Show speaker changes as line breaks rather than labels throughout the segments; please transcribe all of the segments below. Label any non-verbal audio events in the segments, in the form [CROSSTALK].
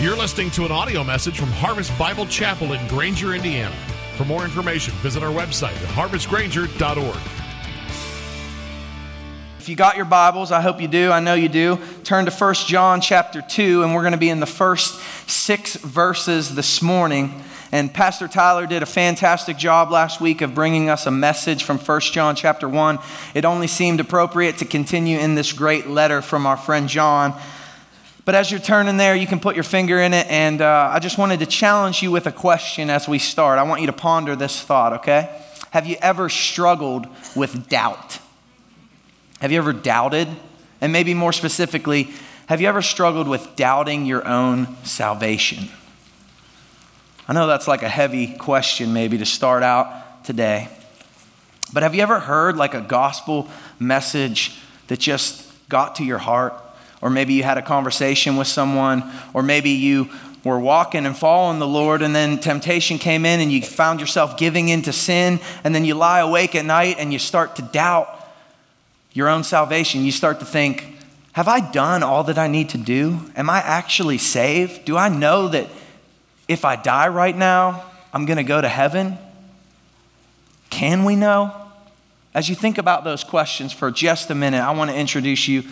You're listening to an audio message from Harvest Bible Chapel in Granger, Indiana. For more information, visit our website at harvestgranger.org.
If you got your Bibles, I hope you do. I know you do. Turn to 1 John chapter 2, and we're going to be in the first six verses this morning. And Pastor Tyler did a fantastic job last week of bringing us a message from 1 John chapter 1. It only seemed appropriate to continue in this great letter from our friend John. But as you're turning there, you can put your finger in it. And uh, I just wanted to challenge you with a question as we start. I want you to ponder this thought, okay? Have you ever struggled with doubt? Have you ever doubted? And maybe more specifically, have you ever struggled with doubting your own salvation? I know that's like a heavy question, maybe, to start out today. But have you ever heard like a gospel message that just got to your heart? Or maybe you had a conversation with someone, or maybe you were walking and following the Lord, and then temptation came in and you found yourself giving into sin, and then you lie awake at night and you start to doubt your own salvation, you start to think, have I done all that I need to do? Am I actually saved? Do I know that if I die right now, I'm going to go to heaven? Can we know? As you think about those questions for just a minute, I want to introduce you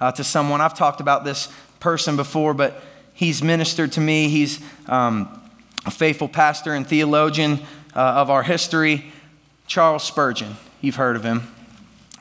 uh, to someone. I've talked about this person before, but he's ministered to me. He's um, a faithful pastor and theologian uh, of our history, Charles Spurgeon. You've heard of him.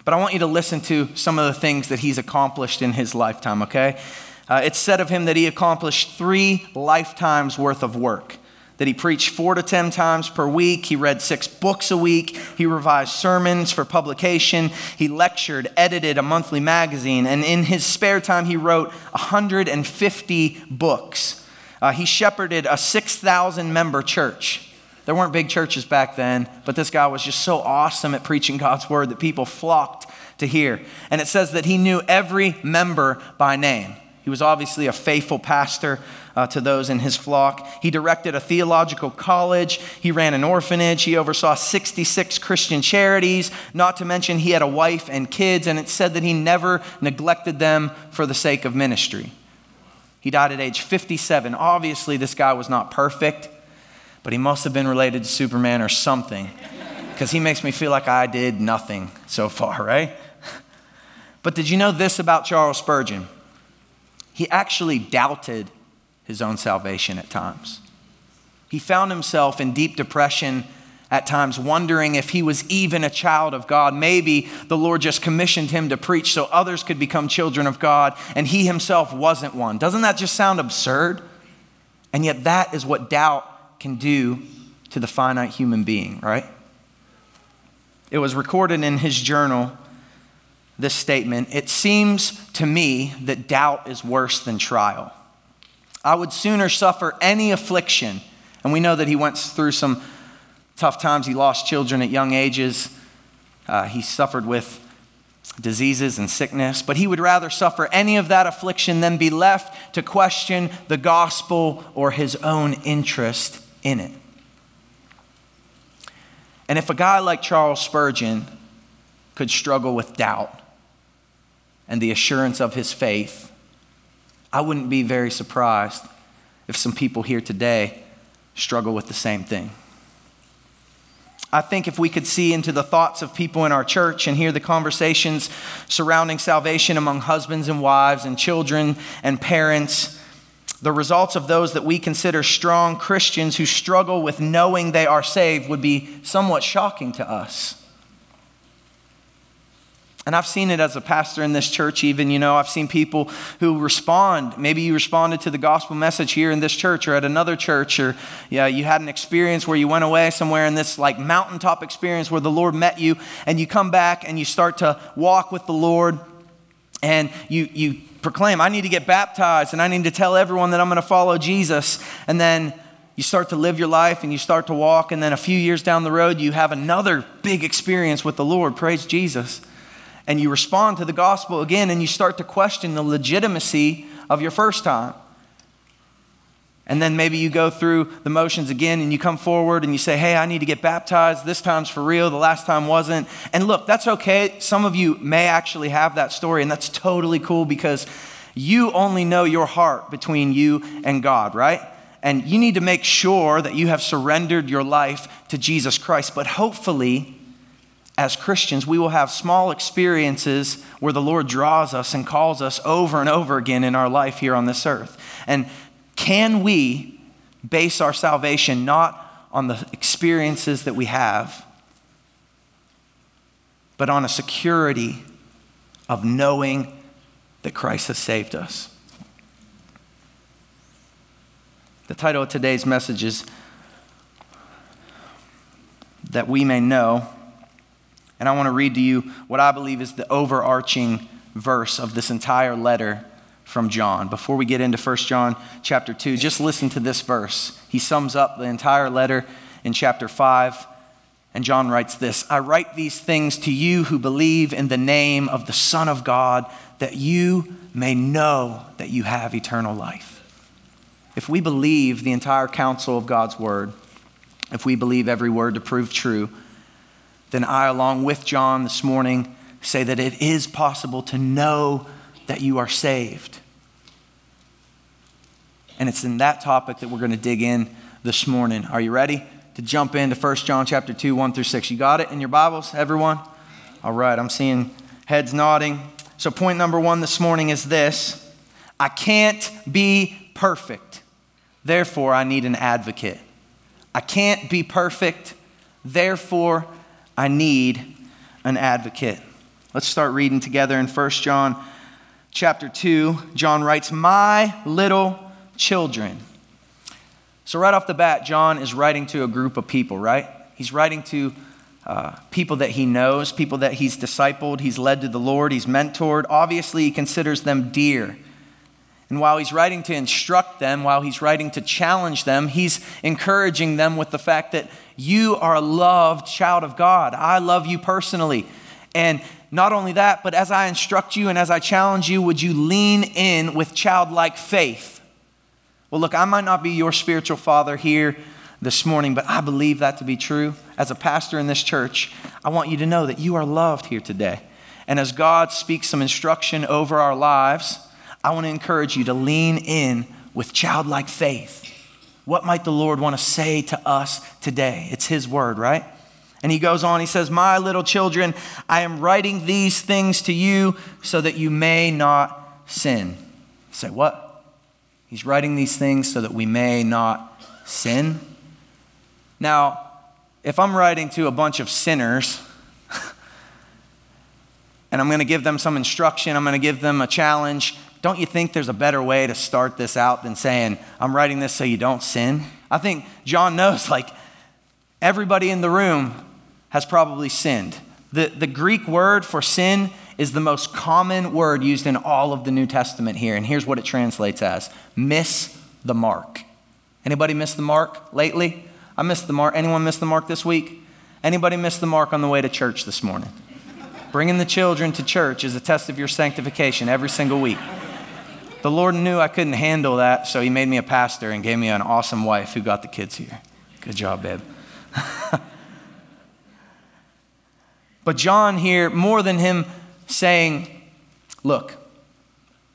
But I want you to listen to some of the things that he's accomplished in his lifetime, okay? Uh, it's said of him that he accomplished three lifetimes worth of work. That he preached four to ten times per week. He read six books a week. He revised sermons for publication. He lectured, edited a monthly magazine. And in his spare time, he wrote 150 books. Uh, he shepherded a 6,000 member church. There weren't big churches back then, but this guy was just so awesome at preaching God's word that people flocked to hear. And it says that he knew every member by name. He was obviously a faithful pastor uh, to those in his flock. He directed a theological college. He ran an orphanage. He oversaw 66 Christian charities, not to mention he had a wife and kids, and it said that he never neglected them for the sake of ministry. He died at age 57. Obviously, this guy was not perfect but he must have been related to Superman or something because he makes me feel like I did nothing so far, right? But did you know this about Charles Spurgeon? He actually doubted his own salvation at times. He found himself in deep depression at times, wondering if he was even a child of God. Maybe the Lord just commissioned him to preach so others could become children of God, and he himself wasn't one. Doesn't that just sound absurd? And yet, that is what doubt can do to the finite human being, right? It was recorded in his journal this statement It seems to me that doubt is worse than trial. I would sooner suffer any affliction, and we know that he went through some tough times. He lost children at young ages, uh, he suffered with diseases and sickness, but he would rather suffer any of that affliction than be left to question the gospel or his own interest in it. And if a guy like Charles Spurgeon could struggle with doubt and the assurance of his faith, I wouldn't be very surprised if some people here today struggle with the same thing. I think if we could see into the thoughts of people in our church and hear the conversations surrounding salvation among husbands and wives and children and parents, the results of those that we consider strong Christians who struggle with knowing they are saved would be somewhat shocking to us. And I've seen it as a pastor in this church, even, you know, I've seen people who respond. Maybe you responded to the gospel message here in this church or at another church, or yeah, you had an experience where you went away somewhere in this like mountaintop experience where the Lord met you, and you come back and you start to walk with the Lord, and you, you proclaim, I need to get baptized and I need to tell everyone that I'm going to follow Jesus. And then you start to live your life and you start to walk. And then a few years down the road, you have another big experience with the Lord. Praise Jesus. And you respond to the gospel again and you start to question the legitimacy of your first time. And then maybe you go through the motions again and you come forward and you say, Hey, I need to get baptized. This time's for real. The last time wasn't. And look, that's okay. Some of you may actually have that story, and that's totally cool because You only know your heart between you and God, right? And you need to make sure that you have surrendered your life to Jesus Christ. But hopefully, as Christians, we will have small experiences where the Lord draws us and calls us over and over again in our life here on this earth. And can we base our salvation not on the experiences that we have, but on a security of knowing that Christ has saved us? The title of today's message is That We May Know and I want to read to you what I believe is the overarching verse of this entire letter from John. Before we get into 1 John chapter 2, just listen to this verse. He sums up the entire letter in chapter 5. And John writes this I write these things to you who believe in the name of the Son of God, that you may know that you have eternal life. If we believe the entire counsel of God's word, if we believe every word to prove true, then I, along with John this morning, say that it is possible to know that you are saved. And it's in that topic that we're going to dig in this morning. Are you ready to jump into 1 John chapter 2, 1 through 6? You got it in your Bibles, everyone? All right, I'm seeing heads nodding. So, point number one this morning is this I can't be perfect. Therefore, I need an advocate. I can't be perfect. Therefore, I need an advocate. Let's start reading together in 1 John chapter 2. John writes, My little children. So, right off the bat, John is writing to a group of people, right? He's writing to uh, people that he knows, people that he's discipled, he's led to the Lord, he's mentored. Obviously, he considers them dear. And while he's writing to instruct them, while he's writing to challenge them, he's encouraging them with the fact that you are a loved child of God. I love you personally. And not only that, but as I instruct you and as I challenge you, would you lean in with childlike faith? Well, look, I might not be your spiritual father here this morning, but I believe that to be true. As a pastor in this church, I want you to know that you are loved here today. And as God speaks some instruction over our lives, I want to encourage you to lean in with childlike faith. What might the Lord want to say to us today? It's His word, right? And he goes on, he says, My little children, I am writing these things to you so that you may not sin. say, what? He's writing these things so that we may not sin. Now, if I'm writing to a bunch of sinners, [LAUGHS] and I'm going to give them some instruction, I'm going to give them a challenge, don't you think there's a better way to start this out than saying, I'm writing this so you don't sin? I think John knows, [LAUGHS] like, everybody in the room has probably sinned. The, the Greek word for sin is the most common word used in all of the New Testament here. And here's what it translates as miss the mark. Anybody miss the mark lately? I missed the mark. Anyone miss the mark this week? Anybody miss the mark on the way to church this morning? Bringing the children to church is a test of your sanctification every single week. The Lord knew I couldn't handle that, so He made me a pastor and gave me an awesome wife who got the kids here. Good job, babe. [LAUGHS] but John here, more than him saying, Look,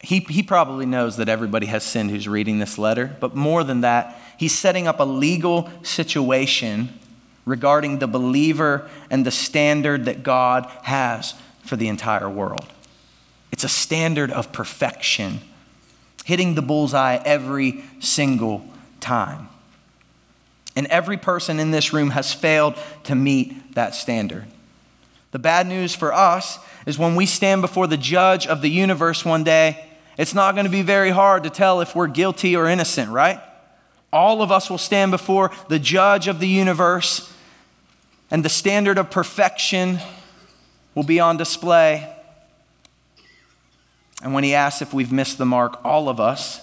he, he probably knows that everybody has sinned who's reading this letter, but more than that, he's setting up a legal situation regarding the believer and the standard that God has for the entire world. It's a standard of perfection hitting the bullseye every single time. And every person in this room has failed to meet that standard. The bad news for us is when we stand before the judge of the universe one day, it's not going to be very hard to tell if we're guilty or innocent, right? All of us will stand before the judge of the universe, and the standard of perfection will be on display. And when he asks if we've missed the mark, all of us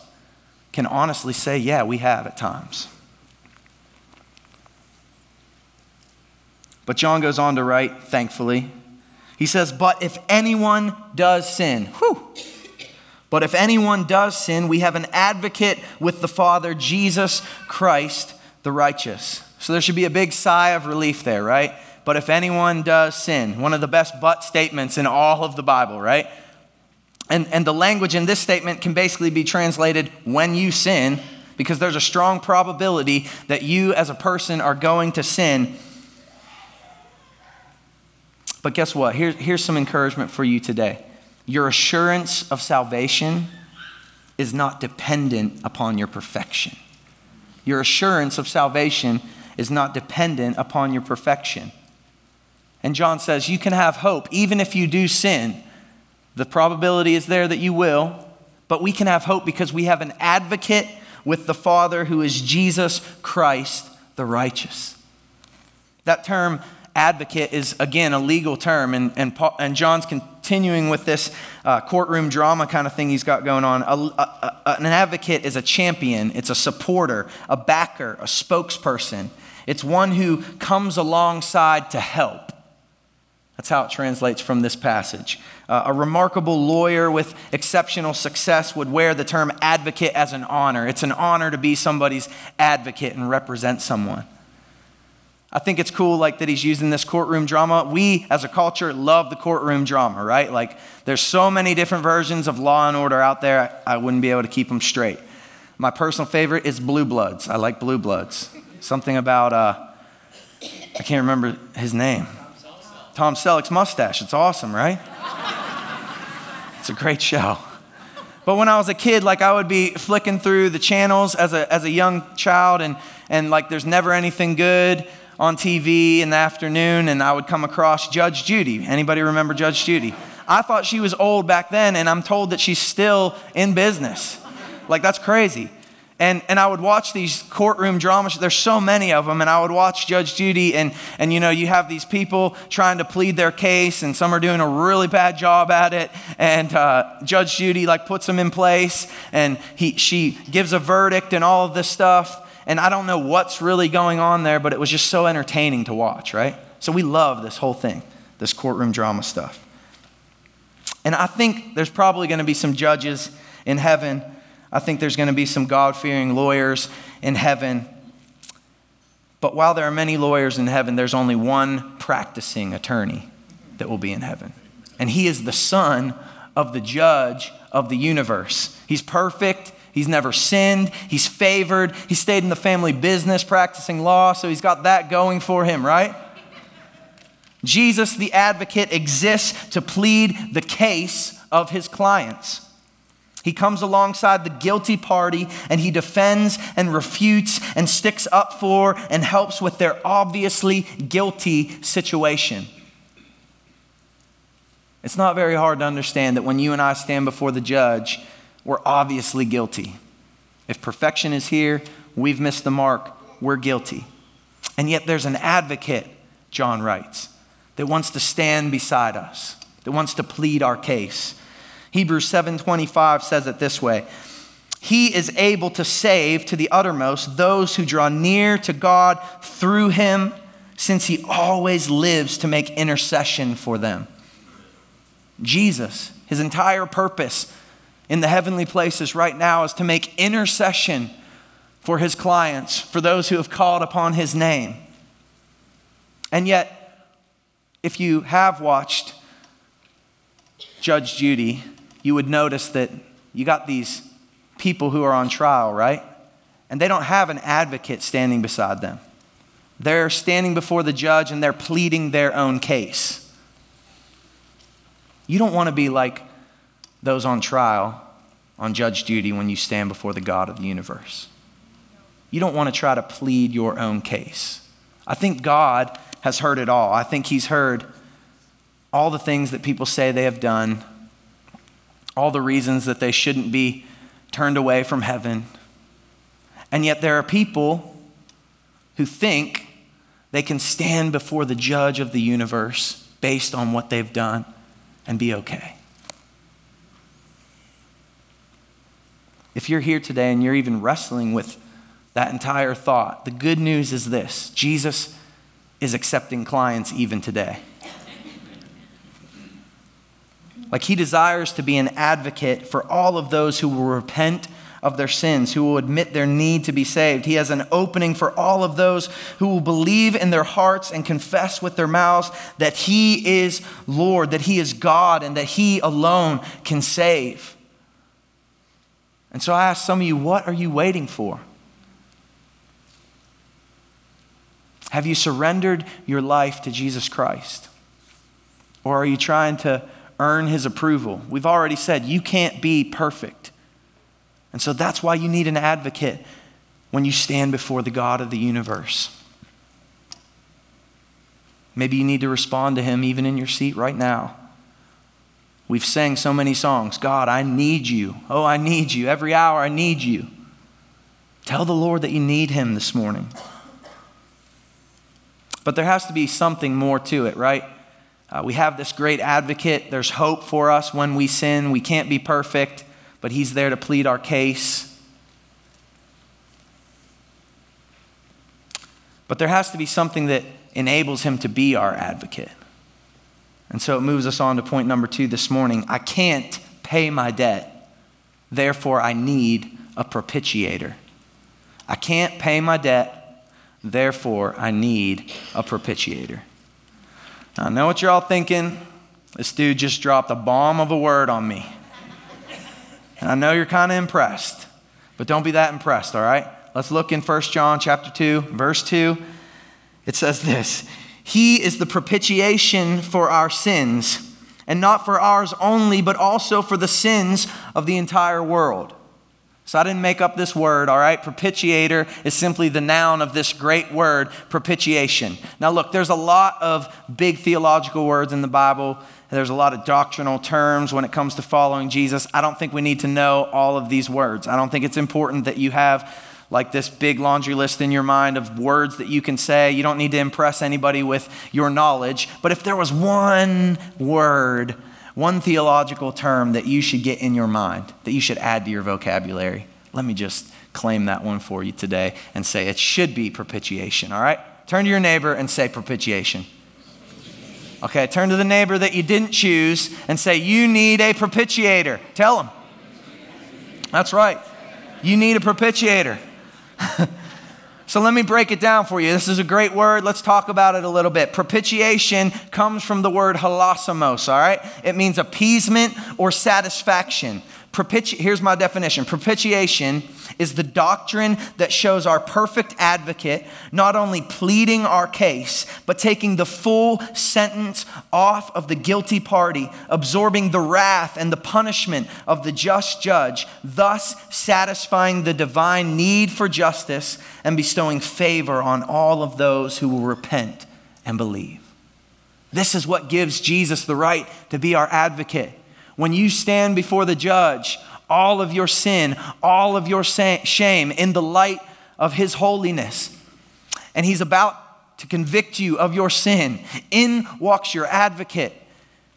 can honestly say, yeah, we have at times. But John goes on to write, thankfully. He says, But if anyone does sin, whew, but if anyone does sin, we have an advocate with the Father, Jesus Christ, the righteous. So there should be a big sigh of relief there, right? But if anyone does sin, one of the best but statements in all of the Bible, right? And, and the language in this statement can basically be translated when you sin, because there's a strong probability that you as a person are going to sin. But guess what? Here, here's some encouragement for you today. Your assurance of salvation is not dependent upon your perfection. Your assurance of salvation is not dependent upon your perfection. And John says, You can have hope even if you do sin. The probability is there that you will, but we can have hope because we have an advocate with the Father who is Jesus Christ the righteous. That term advocate is, again, a legal term, and, and, Paul, and John's continuing with this uh, courtroom drama kind of thing he's got going on. A, a, a, an advocate is a champion, it's a supporter, a backer, a spokesperson. It's one who comes alongside to help. That's how it translates from this passage. Uh, a remarkable lawyer with exceptional success would wear the term advocate as an honor. It's an honor to be somebody's advocate and represent someone. I think it's cool like that he's using this courtroom drama. We as a culture love the courtroom drama, right? Like there's so many different versions of law and order out there. I wouldn't be able to keep them straight. My personal favorite is Blue Bloods. I like Blue Bloods. Something about uh, I can't remember his name. Tom Selleck's mustache. It's awesome, right? it's a great show. But when I was a kid, like I would be flicking through the channels as a, as a young child, and, and like there's never anything good on TV in the afternoon, and I would come across Judge Judy. Anybody remember Judge Judy? I thought she was old back then, and I'm told that she's still in business. Like, that's crazy. And, and I would watch these courtroom dramas. There's so many of them. And I would watch Judge Judy, and, and you know, you have these people trying to plead their case, and some are doing a really bad job at it. And uh, Judge Judy, like, puts them in place, and he, she gives a verdict and all of this stuff. And I don't know what's really going on there, but it was just so entertaining to watch, right? So we love this whole thing, this courtroom drama stuff. And I think there's probably going to be some judges in heaven I think there's going to be some God fearing lawyers in heaven. But while there are many lawyers in heaven, there's only one practicing attorney that will be in heaven. And he is the son of the judge of the universe. He's perfect. He's never sinned. He's favored. He stayed in the family business practicing law, so he's got that going for him, right? Jesus, the advocate, exists to plead the case of his clients. He comes alongside the guilty party and he defends and refutes and sticks up for and helps with their obviously guilty situation. It's not very hard to understand that when you and I stand before the judge, we're obviously guilty. If perfection is here, we've missed the mark, we're guilty. And yet there's an advocate, John writes, that wants to stand beside us, that wants to plead our case. Hebrews 7:25 says it this way. He is able to save to the uttermost those who draw near to God through him, since he always lives to make intercession for them. Jesus, his entire purpose in the heavenly places right now is to make intercession for his clients, for those who have called upon his name. And yet, if you have watched Judge Judy, you would notice that you got these people who are on trial, right? And they don't have an advocate standing beside them. They're standing before the judge and they're pleading their own case. You don't want to be like those on trial on Judge Judy when you stand before the God of the universe. You don't want to try to plead your own case. I think God has heard it all. I think He's heard all the things that people say they have done all the reasons that they shouldn't be turned away from heaven. And yet there are people who think they can stand before the judge of the universe based on what they've done and be okay. If you're here today and you're even wrestling with that entire thought, the good news is this Jesus is accepting clients even today. Like he desires to be an advocate for all of those who will repent of their sins, who will admit their need to be saved. He has an opening for all of those who will believe in their hearts and confess with their mouths that He is Lord, that He is God, and that He alone can save. And so I ask some of you, what are you waiting for? Have you surrendered your life to Jesus Christ? Or are you trying to earn his approval? We've already said you can't be perfect. And so that's why you need an advocate when you stand before the God of the universe. Maybe you need to respond to him even in your seat right now. We've sang so many songs God, I need you. Oh, I need you. Every hour, I need you. Tell the Lord that you need him this morning. But there has to be something more to it, right? Uh, we have this great advocate. There's hope for us when we sin. We can't be perfect, but he's there to plead our case. But there has to be something that enables him to be our advocate. And so it moves us on to point number two this morning. I can't pay my debt, therefore, I need a propitiator. I can't pay my debt, Therefore, I need a propitiator. I know what you're all thinking. This dude just dropped a bomb of a word on me. And I know you're kind of impressed, but don't be that impressed, all right? Let's look in 1 John chapter 2, verse 2. It says this He is the propitiation for our sins, and not for ours only, but also for the sins of the entire world. So I didn't make up this word, all right? Propitiator is simply the noun of this great word, propitiation. Now, look, there's a lot of big theological words in the Bible. There's a lot of doctrinal terms when it comes to following Jesus. I don't think we need to know all of these words. I don't think it's important that you have like this big laundry list in your mind of words that you can say. You don't need to impress anybody with your knowledge. But if there was one word one theological term that you should get in your mind, that you should add to your vocabulary. Let me just claim that one for you today and say it should be propitiation, all right? Turn to your neighbor and say propitiation. Okay, turn to the neighbor that you didn't choose and say, You need a propitiator. Tell him. That's right. You need a propitiator. [LAUGHS] So let me break it down for you. This is a great word. Let's talk about it a little bit. Propitiation comes from the word hilasmos, all right? It means appeasement or satisfaction. Propiti- Here's my definition propitiation is the doctrine that shows our perfect advocate not only pleading our case, but taking the full sentence off of the guilty party, absorbing the wrath and the punishment of the just judge, thus satisfying the divine need for justice and bestowing favor on all of those who will repent and believe. This is what gives Jesus the right to be our advocate. When you stand before the judge, all of your sin, all of your shame in the light of His holiness. And He's about to convict you of your sin. In walks your advocate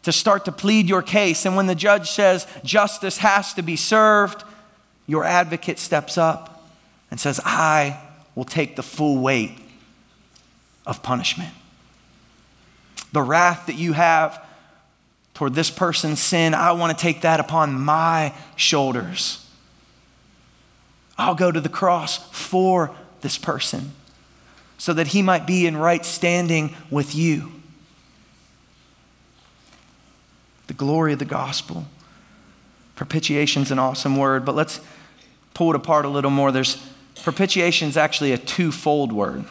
to start to plead your case. And when the judge says justice has to be served, your advocate steps up and says, I will take the full weight of punishment. The wrath that you have toward this person's sin, I want to take that upon my shoulders. I'll go to the cross for this person so that he might be in right standing with you. The glory of the gospel. Propitiation is an awesome word, but let's pull it apart a little more. There's propitiation is actually a twofold word.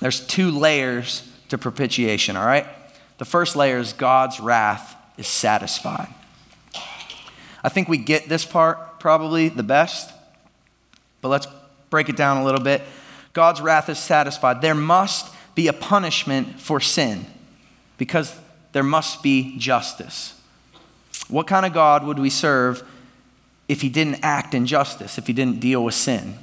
There's two layers to propitiation, all right? The first layer is God's wrath is satisfied. I think we get this part probably the best, but let's break it down a little bit. God's wrath is satisfied. There must be a punishment for sin because there must be justice. What kind of God would we serve if he didn't act in justice, if he didn't deal with sin?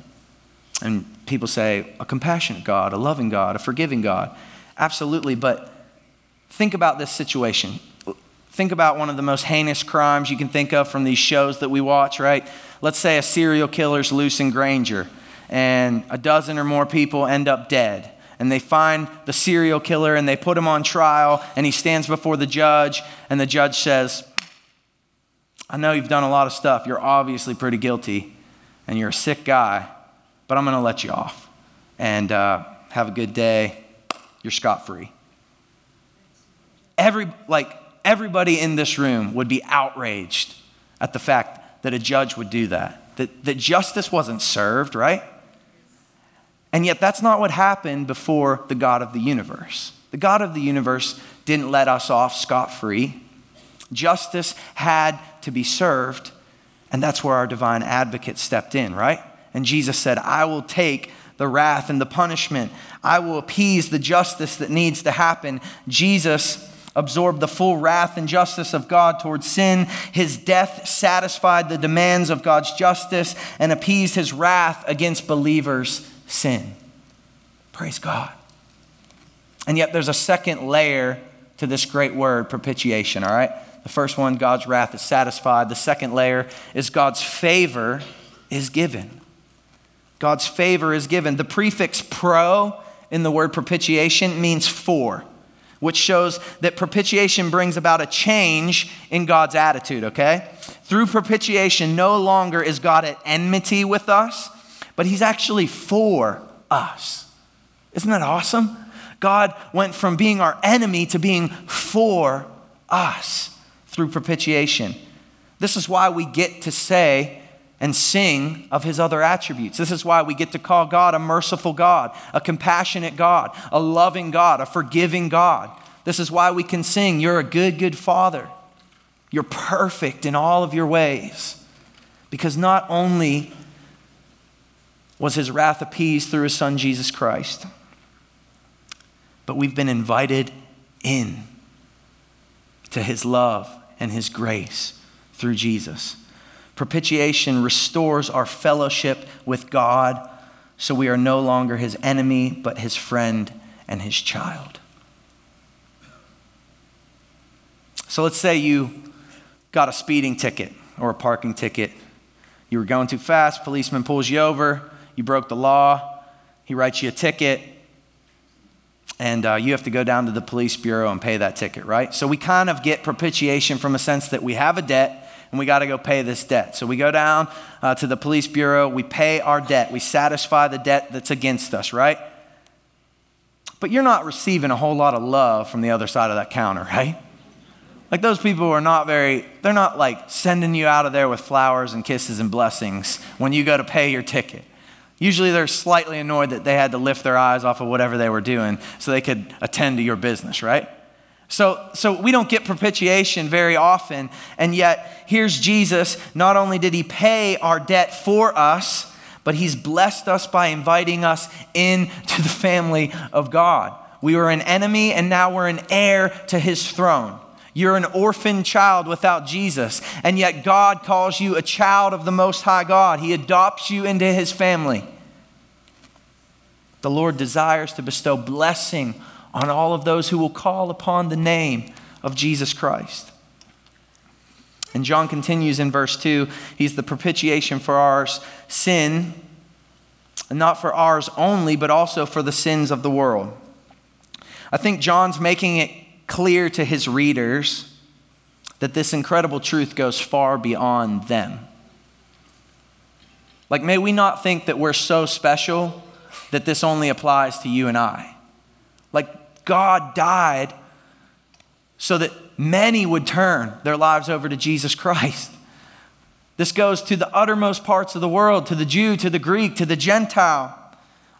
And people say, a compassionate God, a loving God, a forgiving God. Absolutely, but think about this situation. Think about one of the most heinous crimes you can think of from these shows that we watch, right? Let's say a serial killer's loose in Granger and a dozen or more people end up dead. And they find the serial killer and they put him on trial and he stands before the judge and the judge says, I know you've done a lot of stuff. You're obviously pretty guilty. and you're a sick guy, but I'm going to let you off. And uh, have a good day. You're scot free. Every, like, everybody in this room would be outraged at the fact that a judge would do that, that, that justice wasn't served, right? And yet, that's not what happened before the God of the universe. The God of the universe didn't let us off scot free. Justice had to be served, and that's where our divine advocate stepped in, right? And Jesus said, I will take the wrath and the punishment. I will appease the justice that needs to happen. Jesus absorbed the full wrath and justice of God towards sin. His death satisfied the demands of God's justice and appeased his wrath against believers' sin. Praise God. And yet there's a second layer to this great word, propitiation, all right? The first one, God's wrath is satisfied. The second layer is God's favor is given. God's favor is given. The prefix pro in the word propitiation means for, which shows that propitiation brings about a change in God's attitude, okay? Through propitiation, no longer is God at enmity with us, but He's actually for us. Isn't that awesome? God went from being our enemy to being for us through propitiation. This is why we get to say and sing of his other attributes. This is why we get to call God a merciful God, a compassionate God, a loving God, a forgiving God. This is why we can sing, You're a good, good Father. You're perfect in all of your ways. Because not only was his wrath appeased through his son Jesus Christ, but we've been invited in to his love and his grace through Jesus. Propitiation restores our fellowship with God so we are no longer his enemy, but his friend and his child. So let's say you got a speeding ticket or a parking ticket. You were going too fast, policeman pulls you over, you broke the law, he writes you a ticket, and uh, you have to go down to the police bureau and pay that ticket, right? So we kind of get propitiation from a sense that we have a debt and we got to go pay this debt. So we go down uh, to the police bureau, we pay our debt, we satisfy the debt that's against us, right? But you're not receiving a whole lot of love from the other side of that counter, [LAUGHS] right? Like those people are not very, they're not like sending you out of there with flowers and kisses and blessings when you go to pay your ticket. Usually they're slightly annoyed that they had to lift their eyes off of whatever they were doing so they could attend to your business, right? So, so we don't get propitiation very often, and yet here's Jesus. Not only did he pay our debt for us, but he's blessed us by inviting us into the family of God. We were an enemy, and now we're an heir to his throne. You're an orphan child without Jesus, and yet God calls you a child of the Most High God. He adopts you into His family. The Lord desires to bestow blessing on all of those who will call upon the name of Jesus Christ. And John continues in verse 2 He's the propitiation for our sin, not for ours only, but also for the sins of the world. I think John's making it clear to his readers that this incredible truth goes far beyond them. Like, may we not think that we're so special that this only applies to you and I. Like, God died so that many would turn their lives over to Jesus Christ. This goes to the uttermost parts of the world, to the Jew, to the Greek, to the Gentile.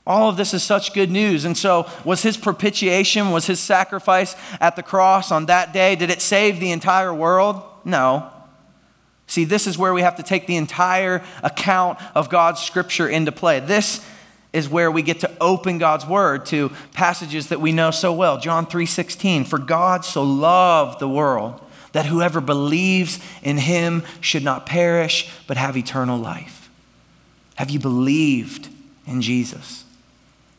All of this is such good news. And so, was his propitiation, was his sacrifice at the cross on that day, did it save the entire world? No. See, this is where we have to take the entire account of God's scripture into play. This is where we get to open God's word to passages that we know so well. John 3:16, for God so loved the world that whoever believes in him should not perish but have eternal life. Have you believed in Jesus?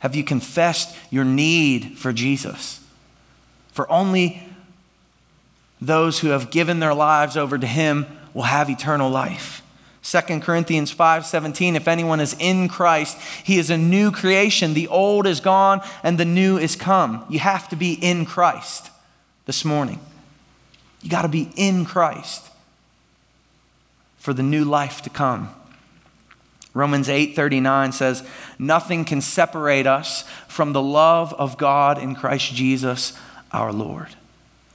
Have you confessed your need for Jesus? For only those who have given their lives over to him will have eternal life. 2 Corinthians 5:17 If anyone is in Christ, he is a new creation. The old is gone and the new is come. You have to be in Christ this morning. You got to be in Christ for the new life to come. Romans 8:39 says, "Nothing can separate us from the love of God in Christ Jesus our Lord."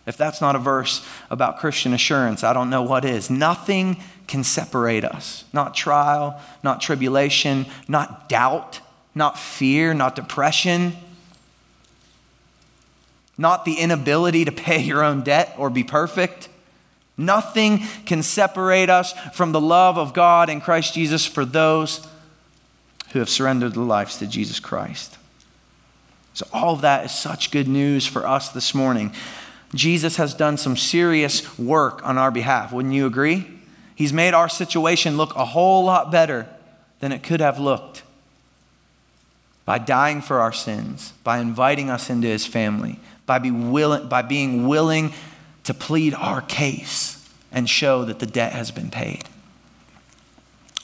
If that's not a verse about Christian assurance, I don't know what is. Nothing can separate us. Not trial, not tribulation, not doubt, not fear, not depression, not the inability to pay your own debt or be perfect. Nothing can separate us from the love of God in Christ Jesus for those who have surrendered their lives to Jesus Christ. So, all of that is such good news for us this morning. Jesus has done some serious work on our behalf. Wouldn't you agree? He's made our situation look a whole lot better than it could have looked by dying for our sins, by inviting us into his family, by, be willing, by being willing to plead our case and show that the debt has been paid.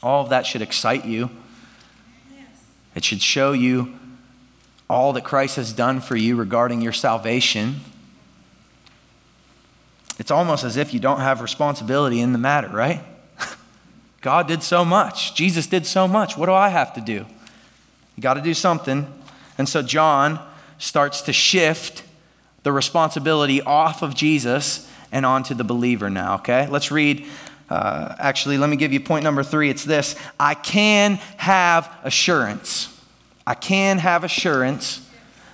All of that should excite you. It should show you all that Christ has done for you regarding your salvation. It's almost as if you don't have responsibility in the matter, right? [LAUGHS] God did so much. Jesus did so much. What do I have to do? You got to do something. And so John starts to shift the responsibility off of Jesus and onto the believer now, okay? Let's read. Uh, actually, let me give you point number three. It's this I can have assurance. I can have assurance.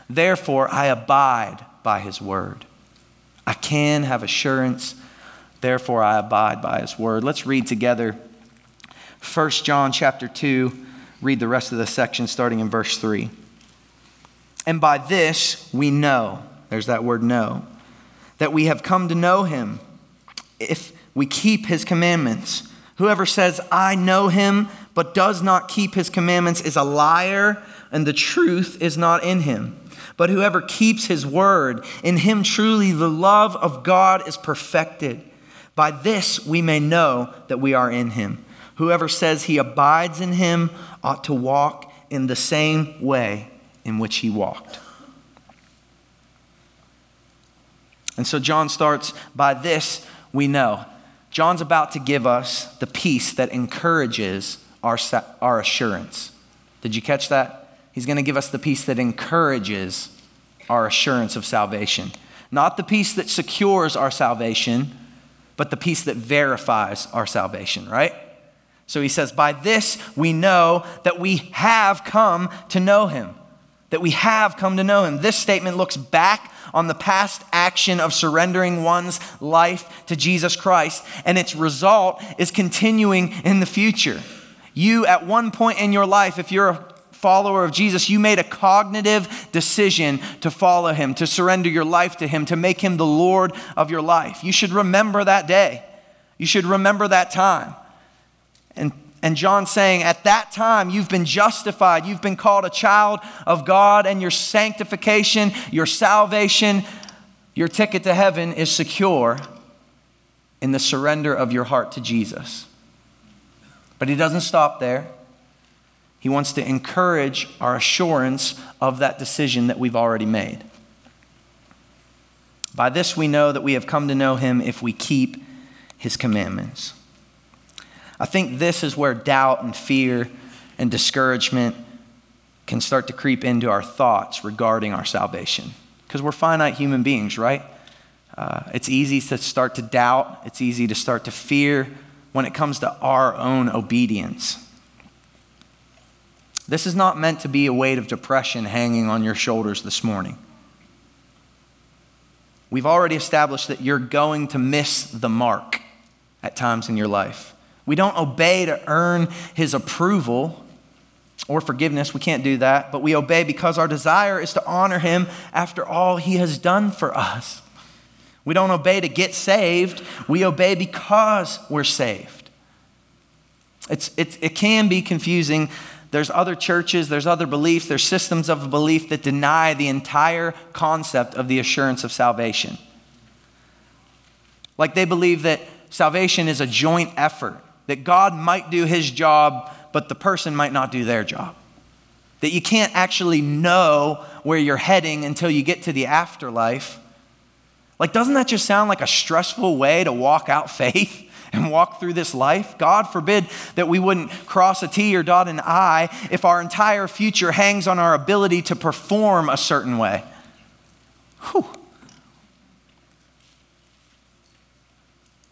Therefore, I abide by his word. I can have assurance. Therefore, I abide by his word. Let's read together 1 John chapter 2. Read the rest of the section starting in verse 3. And by this we know there's that word know. That we have come to know him if we keep his commandments. Whoever says, I know him, but does not keep his commandments is a liar, and the truth is not in him. But whoever keeps his word, in him truly the love of God is perfected. By this we may know that we are in him. Whoever says he abides in him ought to walk in the same way in which he walked. And so John starts by this we know. John's about to give us the peace that encourages our, our assurance. Did you catch that? He's going to give us the peace that encourages our assurance of salvation. Not the peace that secures our salvation, but the peace that verifies our salvation, right? So he says, By this we know that we have come to know him. That we have come to know him. This statement looks back on the past action of surrendering one's life to Jesus Christ, and its result is continuing in the future. You, at one point in your life, if you're a follower of Jesus, you made a cognitive decision to follow him, to surrender your life to him, to make him the Lord of your life. You should remember that day. You should remember that time. And and John saying, at that time, you've been justified. You've been called a child of God, and your sanctification, your salvation, your ticket to heaven is secure in the surrender of your heart to Jesus. But he doesn't stop there. He wants to encourage our assurance of that decision that we've already made. By this we know that we have come to know him if we keep his commandments. I think this is where doubt and fear and discouragement can start to creep into our thoughts regarding our salvation. Because we're finite human beings, right? Uh, it's easy to start to doubt, it's easy to start to fear when it comes to our own obedience. This is not meant to be a weight of depression hanging on your shoulders this morning. We've already established that you're going to miss the mark at times in your life. We don't obey to earn his approval or forgiveness. We can't do that. But we obey because our desire is to honor him after all he has done for us. We don't obey to get saved, we obey because we're saved. It's, it, it can be confusing. There's other churches, there's other beliefs, there's systems of belief that deny the entire concept of the assurance of salvation. Like they believe that salvation is a joint effort that God might do his job, but the person might not do their job. That you can't actually know where you're heading until you get to the afterlife. Like, doesn't that just sound like a stressful way to walk out [LAUGHS] faith? And walk through this life? God forbid that we wouldn't cross a T or dot an I if our entire future hangs on our ability to perform a certain way. Whew.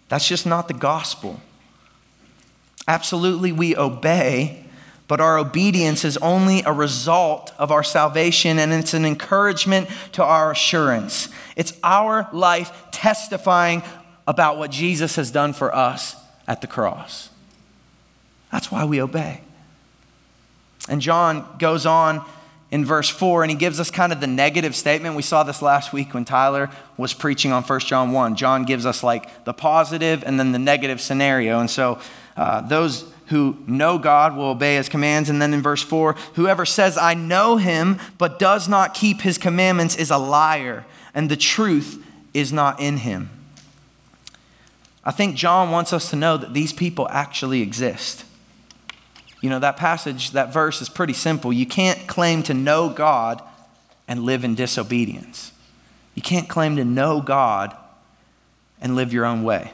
That's just not the gospel. Absolutely, we obey, but our obedience is only a result of our salvation and it's an encouragement to our assurance. It's our life testifying about what Jesus has done for us at the cross. That's why we obey. And John goes on in verse 4 and he gives us kind of the negative statement. We saw this last week when Tyler was preaching on 1 John 1. John gives us like the positive and then the negative scenario. And so uh, those who know God will obey his commands. And then in verse 4, whoever says, I know him, but does not keep his commandments is a liar, and the truth is not in him. I think John wants us to know that these people actually exist. You know, that passage, that verse is pretty simple. You can't claim to know God and live in disobedience. You can't claim to know God and live your own way.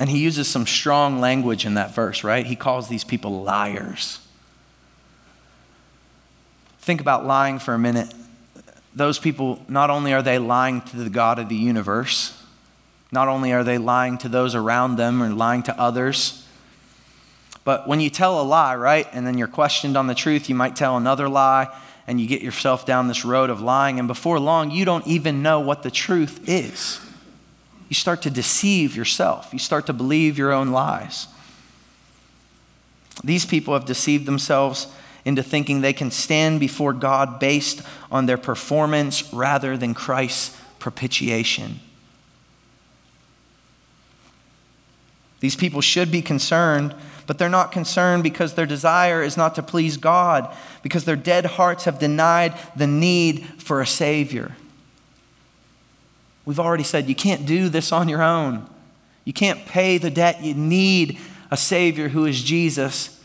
And he uses some strong language in that verse, right? He calls these people liars. Think about lying for a minute. Those people, not only are they lying to the God of the universe, not only are they lying to those around them or lying to others, but when you tell a lie, right, and then you're questioned on the truth, you might tell another lie and you get yourself down this road of lying, and before long, you don't even know what the truth is. You start to deceive yourself, you start to believe your own lies. These people have deceived themselves into thinking they can stand before God based on their performance rather than Christ's propitiation. These people should be concerned, but they're not concerned because their desire is not to please God, because their dead hearts have denied the need for a Savior. We've already said you can't do this on your own. You can't pay the debt. You need a Savior who is Jesus.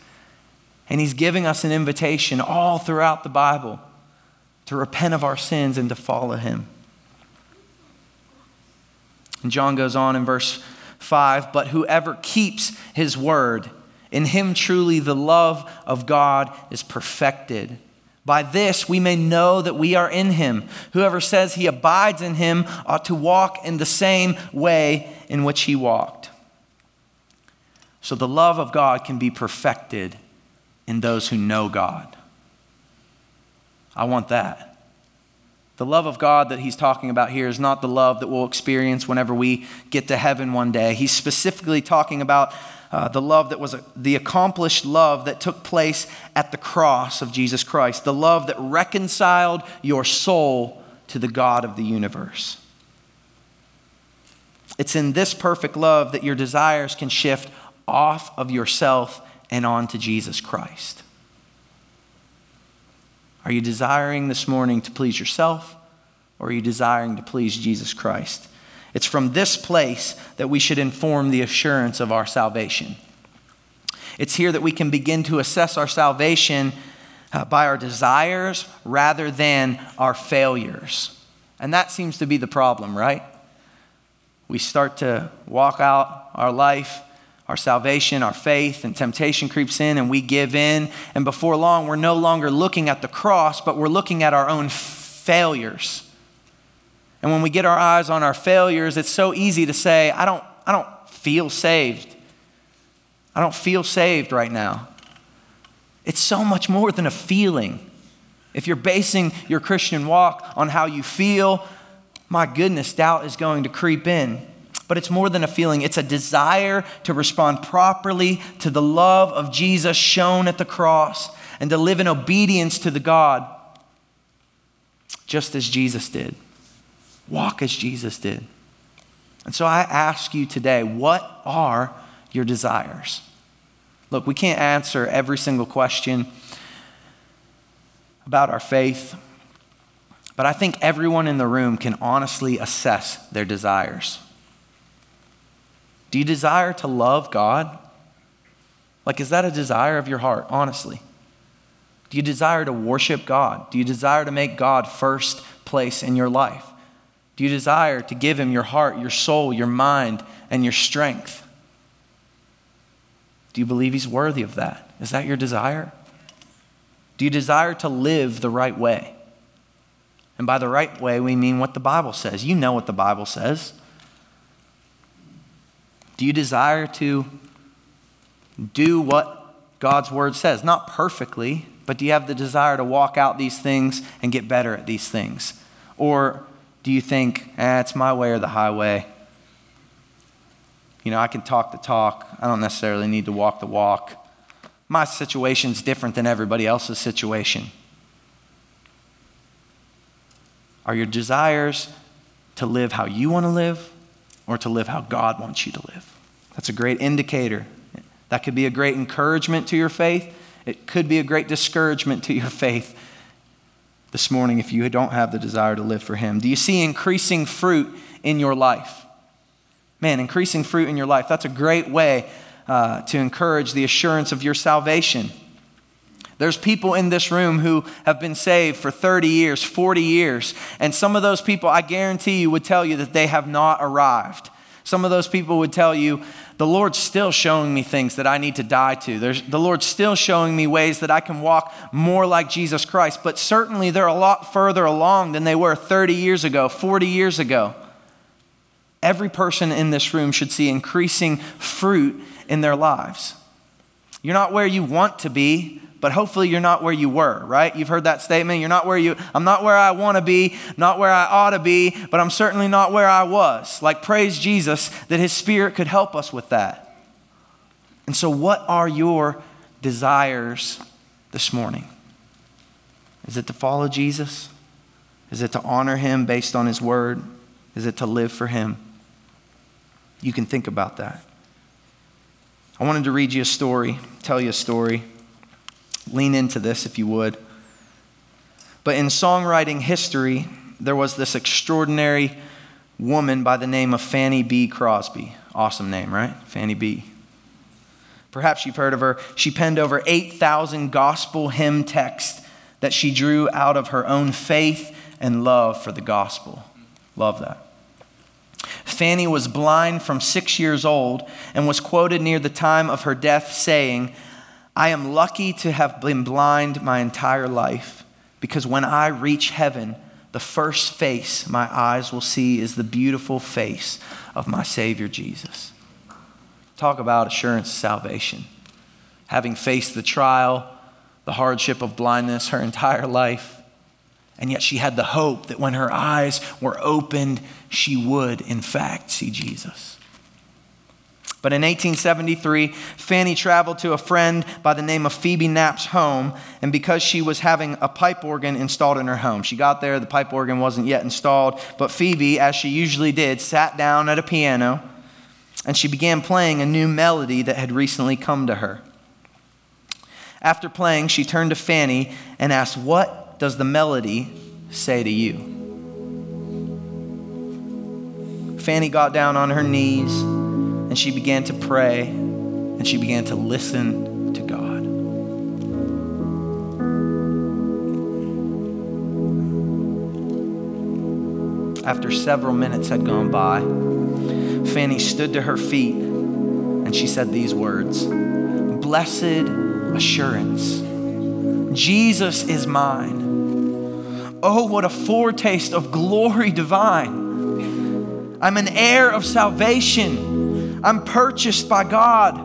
And He's giving us an invitation all throughout the Bible to repent of our sins and to follow Him. And John goes on in verse 5 But whoever keeps his word, in him truly the love of God is perfected. By this we may know that we are in him. Whoever says he abides in him ought to walk in the same way in which he walked. So the love of God can be perfected in those who know God. I want that. The love of God that he's talking about here is not the love that we'll experience whenever we get to heaven one day. He's specifically talking about uh, the love that was a, the accomplished love that took place at the cross of Jesus Christ, the love that reconciled your soul to the God of the universe. It's in this perfect love that your desires can shift off of yourself and on to Jesus Christ. Are you desiring this morning to please yourself or are you desiring to please Jesus Christ? It's from this place that we should inform the assurance of our salvation. It's here that we can begin to assess our salvation uh, by our desires rather than our failures. And that seems to be the problem, right? We start to walk out our life our salvation, our faith, and temptation creeps in and we give in. And before long, we're no longer looking at the cross, but we're looking at our own failures. And when we get our eyes on our failures, it's so easy to say, I don't, I don't feel saved. I don't feel saved right now. It's so much more than a feeling. If you're basing your Christian walk on how you feel, my goodness, doubt is going to creep in. But it's more than a feeling, it's a desire to respond properly to the love of Jesus shown at the cross and to live in obedience to the God, just as Jesus did. Walk as Jesus did. And so I ask you today, what are your desires? Look, we can't answer every single question about our faith, but I think everyone in the room can honestly assess their desires. Do you desire to love God? Like, is that a desire of your heart, honestly? Do you desire to worship God? Do you desire to make God first place in your life? Do you desire to give him your heart, your soul, your mind, and your strength? Do you believe he's worthy of that? Is that your desire? Do you desire to live the right way? And by the right way, we mean what the Bible says. You know what the Bible says. Do you desire to do what God's word says? Not perfectly, but do you have the desire to walk out these things and get better at these things? Or do you think, eh, it's my way or the highway? You know, I can talk the talk. I don't necessarily need to walk the walk. My situation's different than everybody else's situation. Are your desires to live how you want to live or to live how God wants you to live? That's a great indicator. That could be a great encouragement to your faith. It could be a great discouragement to your faith this morning if you don't have the desire to live for Him. Do you see increasing fruit in your life? Man, increasing fruit in your life, that's a great way uh, to encourage the assurance of your salvation. There's people in this room who have been saved for 30 years, 40 years, and some of those people, I guarantee you, would tell you that they have not arrived. Some of those people would tell you, the Lord's still showing me things that I need to die to. There's, the Lord's still showing me ways that I can walk more like Jesus Christ, but certainly they're a lot further along than they were 30 years ago, 40 years ago. Every person in this room should see increasing fruit in their lives. You're not where you want to be, but hopefully you're not where you were, right? You've heard that statement. You're not where you, I'm not where I want to be, not where I ought to be, but I'm certainly not where I was. Like, praise Jesus that His Spirit could help us with that. And so, what are your desires this morning? Is it to follow Jesus? Is it to honor Him based on His word? Is it to live for Him? You can think about that. I wanted to read you a story, tell you a story. Lean into this if you would. But in songwriting history, there was this extraordinary woman by the name of Fanny B. Crosby. Awesome name, right? Fanny B. Perhaps you've heard of her. She penned over 8,000 gospel hymn texts that she drew out of her own faith and love for the gospel. Love that. Fanny was blind from six years old and was quoted near the time of her death saying, I am lucky to have been blind my entire life because when I reach heaven, the first face my eyes will see is the beautiful face of my Savior Jesus. Talk about assurance of salvation. Having faced the trial, the hardship of blindness her entire life, and yet she had the hope that when her eyes were opened, she would, in fact, see Jesus. But in 1873, Fanny traveled to a friend by the name of Phoebe Knapp's home, and because she was having a pipe organ installed in her home, she got there, the pipe organ wasn't yet installed, but Phoebe, as she usually did, sat down at a piano and she began playing a new melody that had recently come to her. After playing, she turned to Fanny and asked, What does the melody say to you? Fanny got down on her knees and she began to pray and she began to listen to God. After several minutes had gone by, Fanny stood to her feet and she said these words Blessed assurance, Jesus is mine. Oh, what a foretaste of glory divine. I'm an heir of salvation. I'm purchased by God.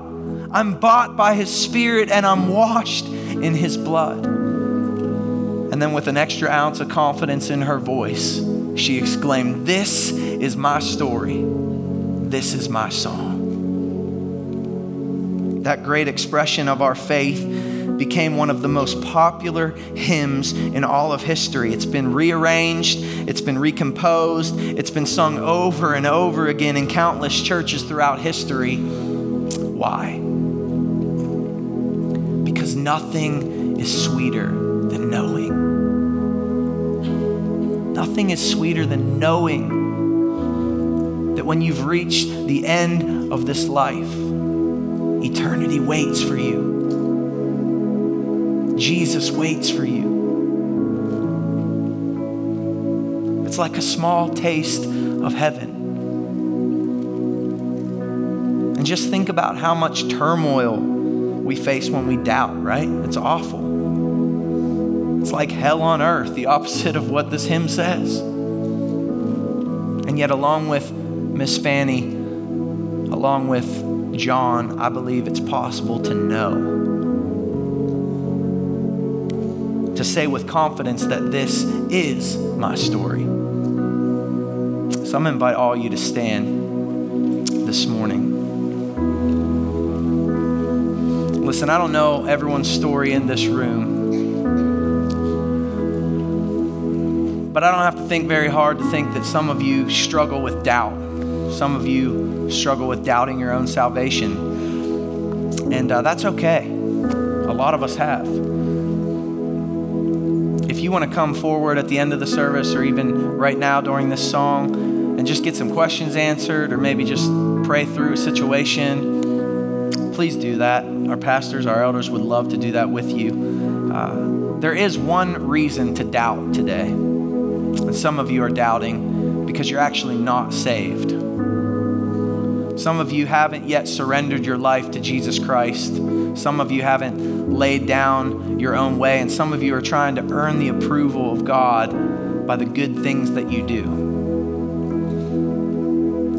I'm bought by His Spirit and I'm washed in His blood. And then, with an extra ounce of confidence in her voice, she exclaimed, This is my story. This is my song. That great expression of our faith became one of the most popular hymns in all of history. It's been rearranged, it's been recomposed, it's been sung over and over again in countless churches throughout history. Why? Because nothing is sweeter than knowing. Nothing is sweeter than knowing that when you've reached the end of this life, eternity waits for you Jesus waits for you. It's like a small taste of heaven. And just think about how much turmoil we face when we doubt, right? It's awful. It's like hell on earth, the opposite of what this hymn says. And yet, along with Miss Fanny, along with John, I believe it's possible to know. To say with confidence that this is my story. So I'm going to invite all you to stand this morning. Listen, I don't know everyone's story in this room, but I don't have to think very hard to think that some of you struggle with doubt. Some of you struggle with doubting your own salvation, and uh, that's okay. A lot of us have. You want to come forward at the end of the service or even right now during this song and just get some questions answered or maybe just pray through a situation, please do that. Our pastors, our elders would love to do that with you. Uh, there is one reason to doubt today. And some of you are doubting because you're actually not saved. Some of you haven't yet surrendered your life to Jesus Christ. Some of you haven't laid down your own way. And some of you are trying to earn the approval of God by the good things that you do.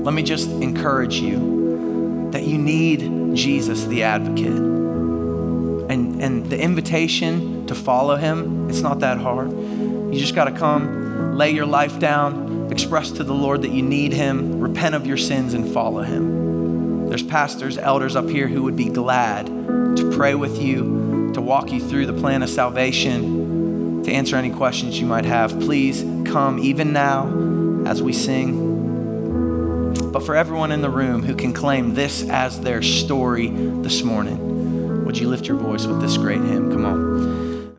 Let me just encourage you that you need Jesus the advocate. And, and the invitation to follow him, it's not that hard. You just got to come, lay your life down, express to the Lord that you need him, repent of your sins, and follow him. There's pastors, elders up here who would be glad to pray with you, to walk you through the plan of salvation, to answer any questions you might have. Please come even now as we sing but for everyone in the room who can claim this as their story this morning, would you lift your voice with this great hymn? Come on.